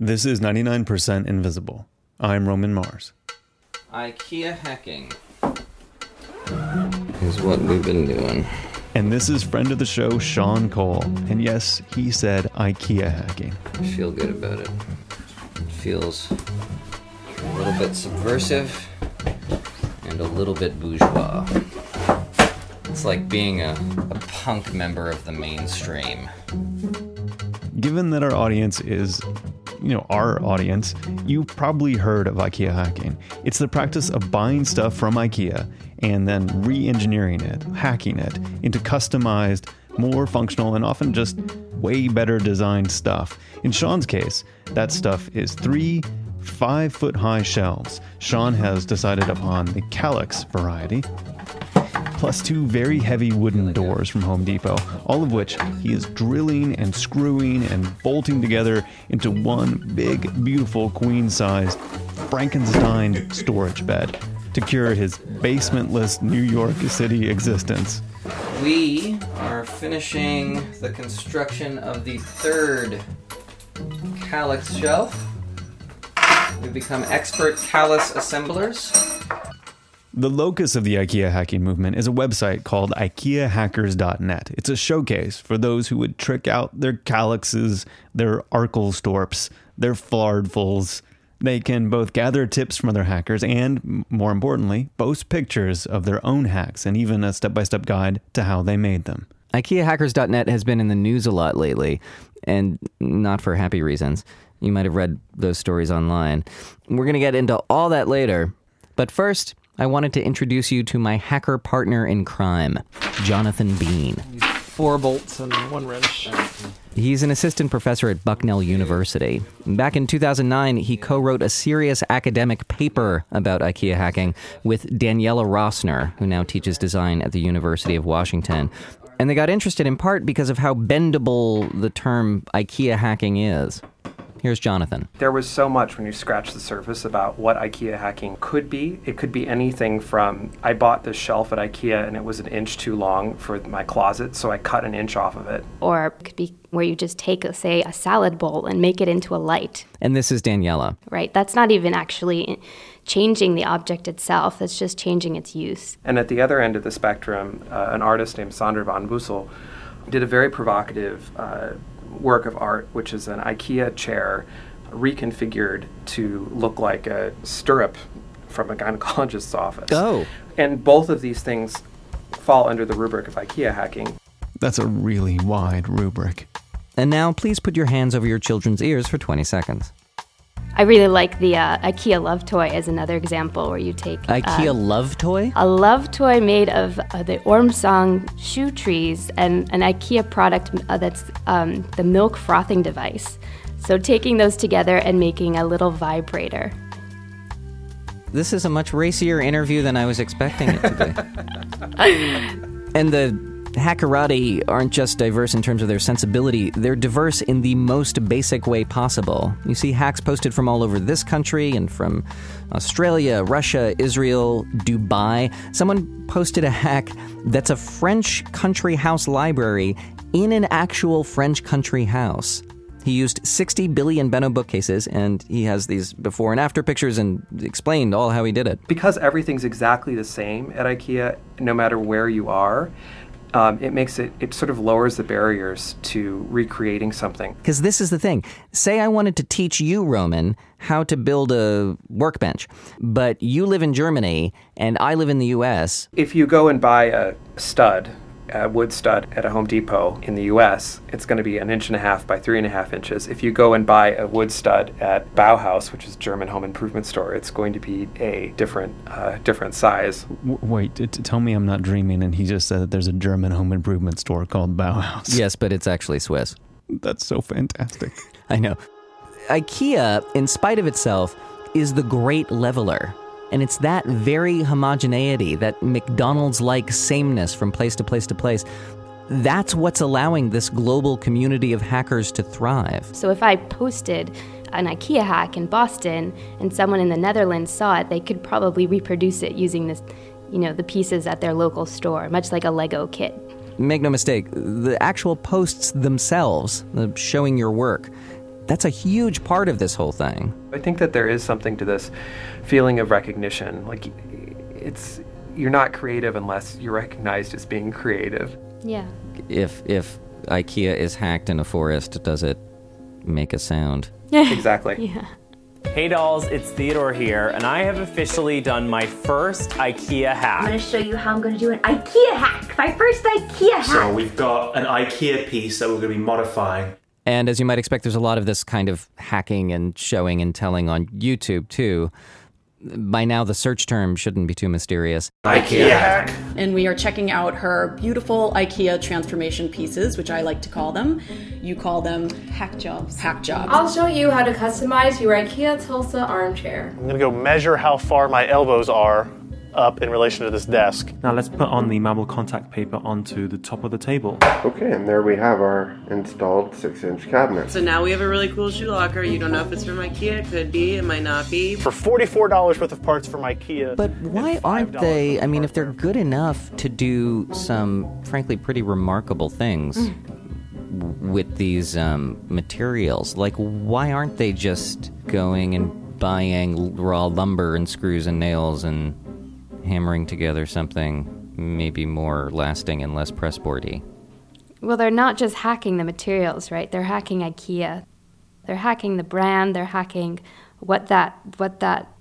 This is 99% Invisible. I'm Roman Mars. IKEA hacking is what we've been doing. And this is friend of the show, Sean Cole. And yes, he said IKEA hacking. I feel good about it. It feels a little bit subversive and a little bit bourgeois. It's like being a, a punk member of the mainstream. Given that our audience is you know, our audience, you've probably heard of IKEA hacking. It's the practice of buying stuff from IKEA and then re engineering it, hacking it into customized, more functional, and often just way better designed stuff. In Sean's case, that stuff is three five foot high shelves. Sean has decided upon the Kallax variety, plus two very heavy wooden doors from Home Depot, all of which he is drilling and screwing and bolting together into one big, beautiful queen sized Frankenstein storage bed to cure his basementless New York City existence. We are finishing the construction of the third Kallax shelf. We've become expert Kallax assemblers. The locus of the IKEA hacking movement is a website called IKEAhackers.net. It's a showcase for those who would trick out their Kallaxes, their Arkelstorps, their Flardfuls. They can both gather tips from other hackers and, more importantly, post pictures of their own hacks and even a step by step guide to how they made them. IKEAhackers.net has been in the news a lot lately, and not for happy reasons. You might have read those stories online. We're going to get into all that later. But first, I wanted to introduce you to my hacker partner in crime, Jonathan Bean. Four bolts and one wrench. He's an assistant professor at Bucknell University. Back in 2009, he co wrote a serious academic paper about IKEA hacking with Daniela Rosner, who now teaches design at the University of Washington. And they got interested in part because of how bendable the term IKEA hacking is. Here's Jonathan. There was so much when you scratch the surface about what IKEA hacking could be. It could be anything from I bought this shelf at IKEA and it was an inch too long for my closet, so I cut an inch off of it. Or it could be where you just take, say, a salad bowl and make it into a light. And this is Daniela. Right? That's not even actually changing the object itself, that's just changing its use. And at the other end of the spectrum, uh, an artist named Sander van Bussel did a very provocative uh, work of art, which is an IKEA chair reconfigured to look like a stirrup from a gynecologist's office. Oh. And both of these things fall under the rubric of IKEA hacking. That's a really wide rubric. And now, please put your hands over your children's ears for 20 seconds. I really like the uh, IKEA Love Toy as another example where you take IKEA uh, Love Toy, a love toy made of uh, the Ormsong shoe trees, and an IKEA product uh, that's um, the milk frothing device. So taking those together and making a little vibrator. This is a much racier interview than I was expecting it to be. and the Hackerati aren't just diverse in terms of their sensibility, they're diverse in the most basic way possible. You see hacks posted from all over this country and from Australia, Russia, Israel, Dubai. Someone posted a hack that's a French country house library in an actual French country house. He used 60 billion Benno bookcases, and he has these before and after pictures and explained all how he did it. Because everything's exactly the same at IKEA, no matter where you are, um, it makes it it sort of lowers the barriers to recreating something. Because this is the thing. Say i wanted to teach you roman how to build a workbench but you live in germany and i live in the us if you go and buy a stud a wood stud at a Home Depot in the US, it's going to be an inch and a half by three and a half inches. If you go and buy a wood stud at Bauhaus, which is a German home improvement store, it's going to be a different uh, different size. W- wait, t- tell me I'm not dreaming. And he just said that there's a German home improvement store called Bauhaus. Yes, but it's actually Swiss. That's so fantastic. I know. IKEA, in spite of itself, is the great leveler. And it's that very homogeneity, that McDonald's like sameness from place to place to place, that's what's allowing this global community of hackers to thrive. So if I posted an IKEA hack in Boston and someone in the Netherlands saw it, they could probably reproduce it using this, you know, the pieces at their local store, much like a Lego kit. Make no mistake, the actual posts themselves, the showing your work, That's a huge part of this whole thing. I think that there is something to this feeling of recognition. Like it's you're not creative unless you're recognized as being creative. Yeah. If if IKEA is hacked in a forest, does it make a sound? Yeah. Exactly. Yeah. Hey dolls, it's Theodore here, and I have officially done my first IKEA hack. I'm going to show you how I'm going to do an IKEA hack. My first IKEA hack. So we've got an IKEA piece that we're going to be modifying. And as you might expect, there's a lot of this kind of hacking and showing and telling on YouTube too. By now, the search term shouldn't be too mysterious. IKEA hack. and we are checking out her beautiful IKEA transformation pieces, which I like to call them. You call them hack jobs. Hack jobs. I'll show you how to customize your IKEA Tullsta armchair. I'm gonna go measure how far my elbows are up in relation to this desk. Now let's put on the marble contact paper onto the top of the table. Okay, and there we have our installed six inch cabinet. So now we have a really cool shoe locker. You don't know if it's from IKEA. It could be. It might not be. For $44 worth of parts from IKEA. But why aren't they? I mean, if they're good enough to do some, frankly, pretty remarkable things w- with these um, materials, like why aren't they just going and buying raw lumber and screws and nails and hammering together something maybe more lasting and less pressboardy? Well, they're not just hacking the materials, right? They're hacking IKEA. They're hacking the brand. They're hacking what that what that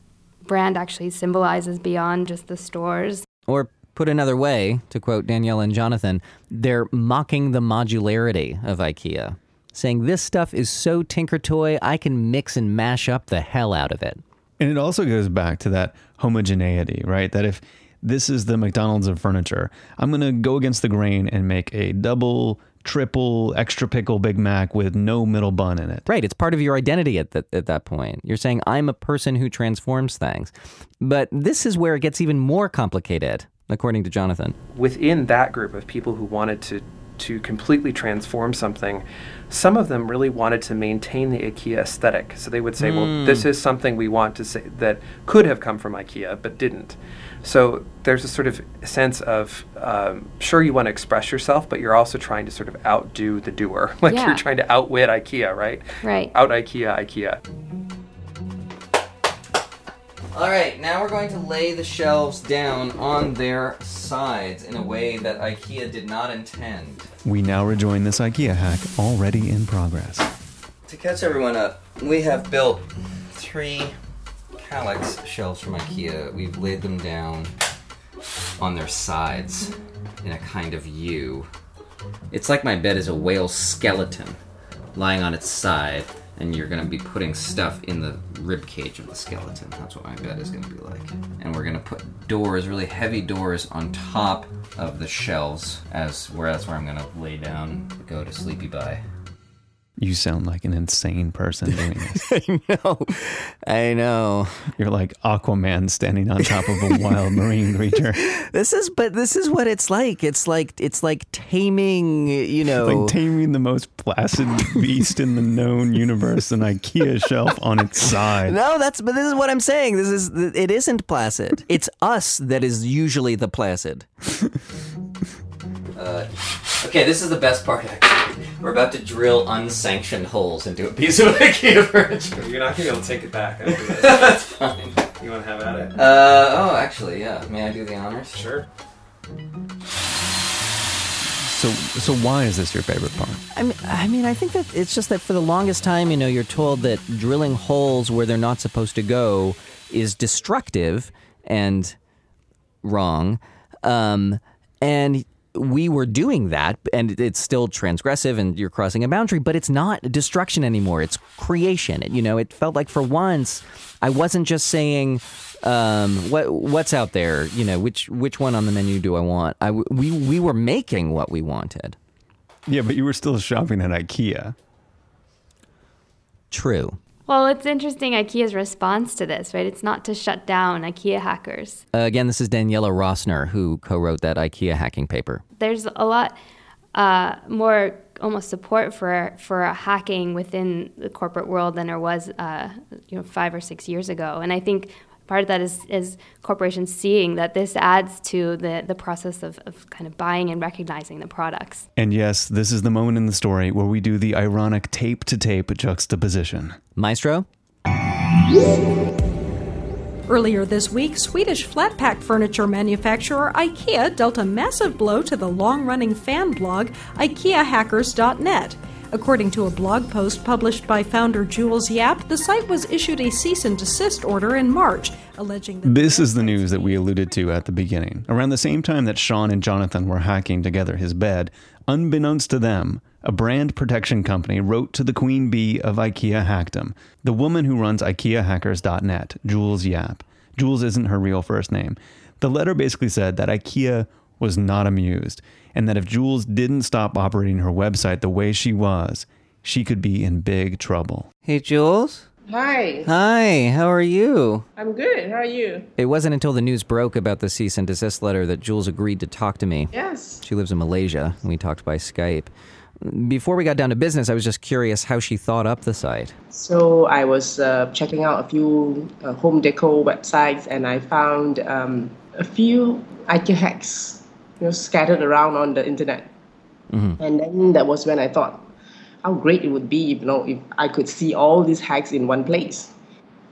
brand actually symbolizes beyond just the stores. Or put another way, to quote Danielle and Jonathan, they're mocking the modularity of IKEA, saying this stuff is so Tinker Toy, I can mix and mash up the hell out of it. And it also goes back to that homogeneity, right? That if this is the McDonald's of furniture, I'm going to go against the grain and make a double, triple, extra pickle Big Mac with no middle bun in it. Right, it's part of your identity at that at that point. You're saying I'm a person who transforms things. But this is where it gets even more complicated, according to Jonathan. Within that group of people who wanted to to completely transform something, some of them really wanted to maintain the IKEA aesthetic. So they would say, well, Mm. this is something we want to say that could have come from IKEA but didn't. So there's a sort of sense of um, sure you want to express yourself, but you're also trying to sort of outdo the doer. like Yeah. you're trying to outwit IKEA, right? Right. Out IKEA, IKEA. All right, now we're going to lay the shelves down on their sides in a way that IKEA did not intend. We now rejoin this IKEA hack already in progress. To catch everyone up, we have built three Kallax shelves from IKEA. We've laid them down on their sides in a kind of U. It's like my bed is a whale skeleton lying on its side, and you're gonna be putting stuff in the rib cage of the skeleton. That's what my bed is gonna be like. And we're gonna put doors, really heavy doors, on top of the shelves, as where that's where I'm gonna lay down, go to sleepy bye. You sound like an insane person doing this. I know. I know. You're like Aquaman standing on top of a wild marine creature. This is but this is what it's like. It's like it's like taming, you know. Like taming the most placid beast in the known universe, an IKEA shelf on its side. No, that's but this is what I'm saying. This is it isn't placid. It's us that is usually the placid. Uh, okay, this is the best part. Actually. We're about to drill unsanctioned holes into a piece of IKEA furniture. You're not going to be able to take it back after this. That's fine. You want to have at it? Uh, oh, actually, yeah. May I do the honors? Sure. So, so why is this your favorite part? I mean, I mean, I think that it's just that for the longest time, you know, you're told that drilling holes where they're not supposed to go is destructive and wrong. Um, and we were doing that, and it's still transgressive, and you're crossing a boundary, but it's not destruction anymore. It's creation. You know, it felt like for once, I wasn't just saying, um, what what's out there. You know, which which one on the menu do I want? I we we were making what we wanted. Yeah, but you were still shopping at IKEA. True. Well, it's interesting IKEA's response to this, right? It's not to shut down IKEA hackers. Uh, again, this is Daniela Rosner who co-wrote that IKEA hacking paper. There's a lot uh, more almost support for for hacking within the corporate world than there was, uh, you know, five or six years ago. And I think part of that is, is corporations seeing that this adds to the, the process of, of kind of buying and recognizing the products. And yes, this is the moment in the story where we do the ironic tape to tape juxtaposition. Maestro? Earlier this week, Swedish flat pack furniture manufacturer IKEA dealt a massive blow to the long running fan blog IKEAhackers.net. According to a blog post published by founder Jules Yap, the site was issued a cease and desist order in March, alleging that. This is the news that we alluded to at the beginning. Around the same time that Sean and Jonathan were hacking together his bed, unbeknownst to them, a brand protection company wrote to the queen bee of IKEA hackdom, the woman who runs IKEAhackers.net, Jules Yap. Jules isn't her real first name. The letter basically said that IKEA was not amused, and that if Jules didn't stop operating her website the way she was, she could be in big trouble. Hey, Jules? Hi. Hi, how are you? I'm good. How are you? It wasn't until the news broke about the cease and desist letter that Jules agreed to talk to me. Yes. She lives in Malaysia, and we talked by Skype. Before we got down to business, I was just curious how she thought up the site. So I was uh, checking out a few uh, home decor websites, and I found um, a few IKEA hacks, you know, scattered around on the internet. Mm-hmm. And then that was when I thought, how great it would be, you know, if I could see all these hacks in one place.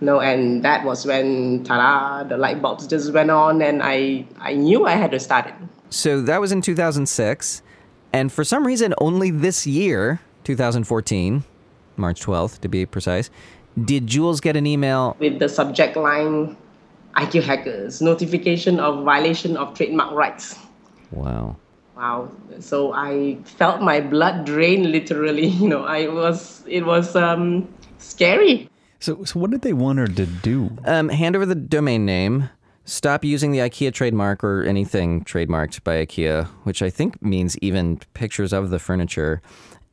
You know, and that was when, ta-da, the light bulbs just went on, and I, I knew I had to start it. So that was in 2006. And for some reason, only this year, 2014, March 12th to be precise, did Jules get an email with the subject line IKEA hackers notification of violation of trademark rights. Wow. Wow. So I felt my blood drain literally. You know, I was it was um scary. So, so what did they want her to do? Um, hand over the domain name. Stop using the IKEA trademark or anything trademarked by IKEA, which I think means even pictures of the furniture.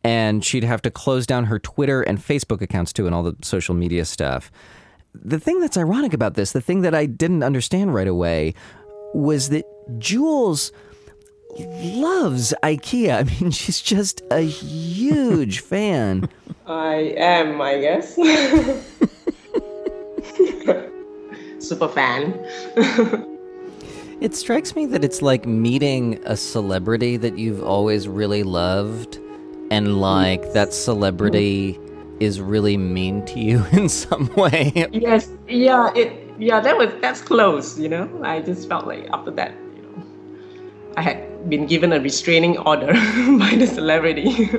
And she'd have to close down her Twitter and Facebook accounts too, and all the social media stuff. The thing that's ironic about this, the thing that I didn't understand right away, was that Jules loves IKEA. I mean, she's just a huge fan. I am, I guess. Super fan. It strikes me that it's like meeting a celebrity that you've always really loved, and like that celebrity is really mean to you in some way. yes, yeah, it yeah, that was that's close, you know. I just felt like after that, you know, I had been given a restraining order by the celebrity.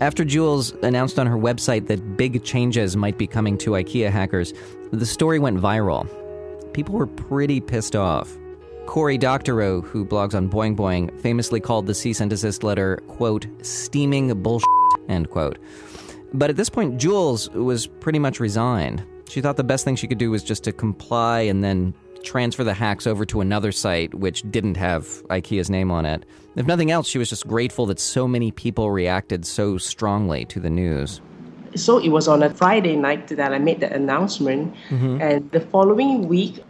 After Jules announced on her website that big changes might be coming to IKEA hackers, the story went viral. People were pretty pissed off. Corey Doctorow, who blogs on Boing Boing, famously called the cease and desist letter, quote, steaming bullshit, end quote. But at this point, Jules was pretty much resigned. She thought the best thing she could do was just to comply and then transfer the hacks over to another site which didn't have IKEA's name on it. If nothing else, she was just grateful that so many people reacted so strongly to the news. so it was on a Friday night that I made the announcement, Mhm. and the following week,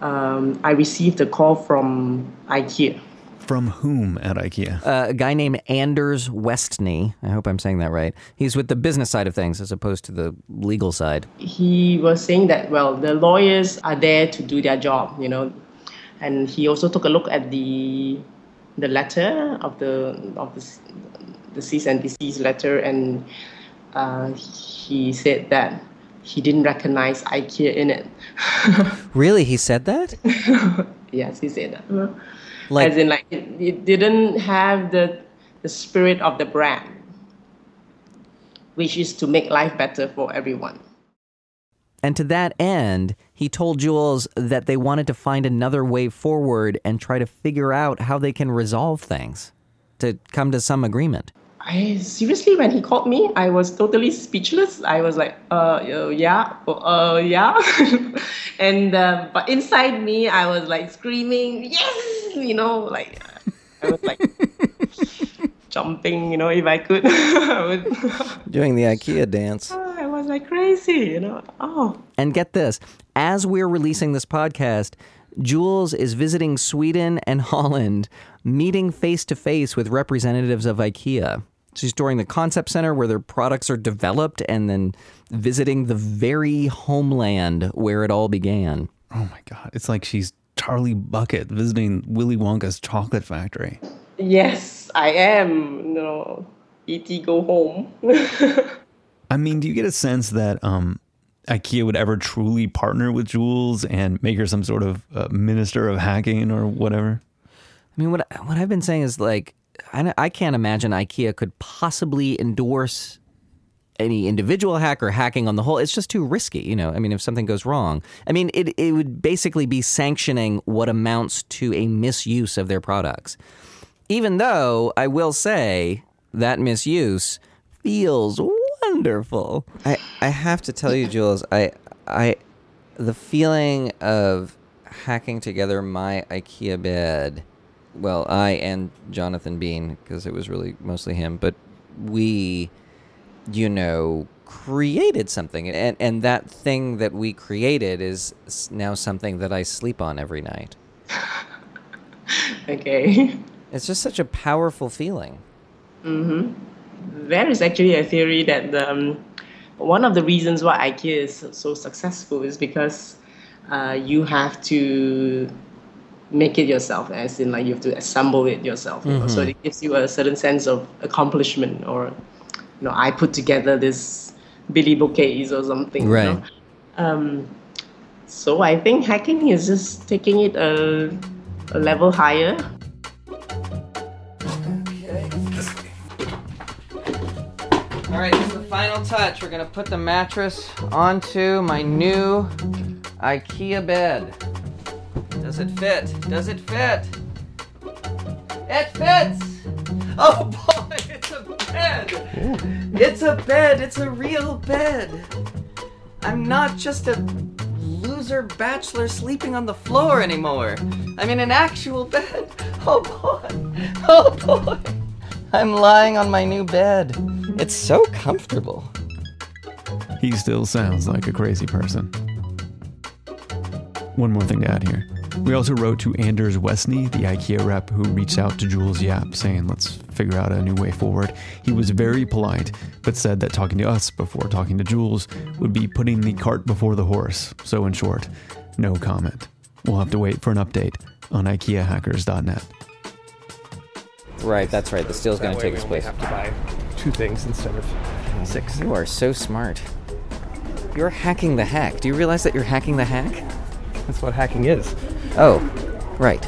um, I received a call from IKEA. From whom at IKEA? Uh, a guy named Anders Westney. I hope I'm saying that right. He's with the business side of things as opposed to the legal side. He was saying that well, the lawyers are there to do their job, you know, and he also took a look at the the letter of the of the the cease and desist letter, and uh, he said that he didn't recognize IKEA in it. Really? He said that? yes, he said that. Like- As in, like it, it didn't have the the spirit of the brand, which is to make life better for everyone. And to that end, he told Jules that they wanted to find another way forward and try to figure out how they can resolve things to come to some agreement. I seriously, when he called me, I was totally speechless. I was like, uh, uh yeah, uh, yeah, and uh, but inside me, I was like screaming, yes, you know, like I was like jumping, you know, if I could. I would. Doing the IKEA dance. I was like crazy, you know. Oh, And get this as we're releasing this podcast, Jules is visiting Sweden and Holland, meeting face to face with representatives of IKEA. She's touring the concept center where their products are developed and then visiting the very homeland where it all began. Oh my God. It's like she's Charlie Bucket visiting Willy Wonka's chocolate factory. Yes, I am. No, E.T. go home. I mean, do you get a sense that um, IKEA would ever truly partner with Jules and make her some sort of uh, minister of hacking or whatever? I mean, what what I've been saying is like, I, I can't imagine IKEA could possibly endorse any individual hacker hacking on the whole. It's just too risky, you know. I mean, if something goes wrong, I mean, it it would basically be sanctioning what amounts to a misuse of their products. Even though I will say that misuse feels wonderful. I I have to tell you, Jules, I I the feeling of hacking together my IKEA bed. Well, I and Jonathan Bean, because it was really mostly him, but we, you know, created something, and and that thing that we created is now something that I sleep on every night. okay. It's just such a powerful feeling. Mm-hmm. There is actually a theory that the, um, one of the reasons why IKEA is so successful is because uh, you have to make it yourself, as in like you have to assemble it yourself. you know. So Mhm. it gives you a certain sense of accomplishment, or you know, I put together this Billy bookcase or something. you Right. know. Um, so I think hacking is just taking it a, a level higher. All right, this is the final touch. We're gonna put the mattress onto my new IKEA bed. Does it fit? Does it fit? It fits! Oh boy, it's a bed! It's a bed, it's a real bed! I'm not just a loser bachelor sleeping on the floor anymore. I'm in an actual bed. Oh boy, oh boy. I'm lying on my new bed. It's so comfortable. He still sounds like a crazy person. One more thing to add here. We also wrote to Anders Westney, the IKEA rep, who reached out to Jules Yap saying, let's figure out a new way forward. He was very polite, but said that talking to us before talking to Jules would be putting the cart before the horse. So, in short, no comment. We'll have to wait for an update on IKEAhackers.net. Right, that's right. The steel's That going to take its we place. have to buy two things instead of six. You are so smart. You're hacking the hack. Do you realize that you're hacking the hack? That's what hacking is. Oh, right.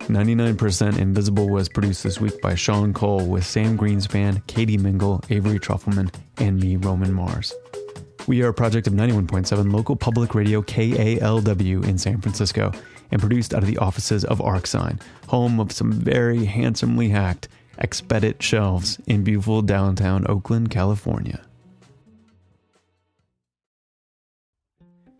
99% Invisible was produced this week by Sean Cole with Sam Greenspan, Katie Mingle, Avery Trufelman, and me, Roman Mars. We are a project of 91.7 local public radio KALW in San Francisco and produced out of the offices of Arcsine, home of some very handsomely hacked Expedit shelves in beautiful downtown Oakland, California.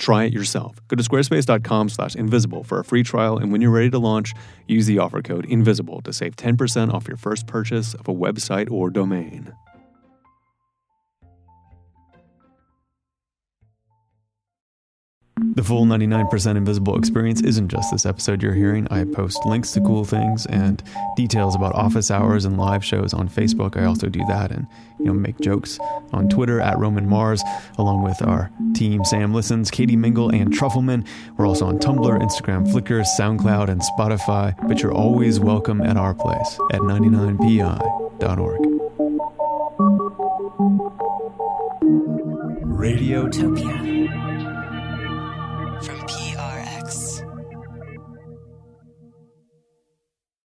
Try it yourself. Go to squarespace.com slash invisible for a free trial, and when you're ready to launch, use the offer code INVISIBLE to save 10% off your first purchase of a website or domain. The full 99% Invisible experience isn't just this episode you're hearing. I post links to cool things and details about office hours and live shows on Facebook. I also do that and you know make jokes on Twitter at Roman Mars, along with our team Sam Listens, Katie Mingle, and Trufelman. We're also on Tumblr, Instagram, Flickr, SoundCloud, and Spotify. But you're always welcome at our place at 99pi.org. Radiotopia.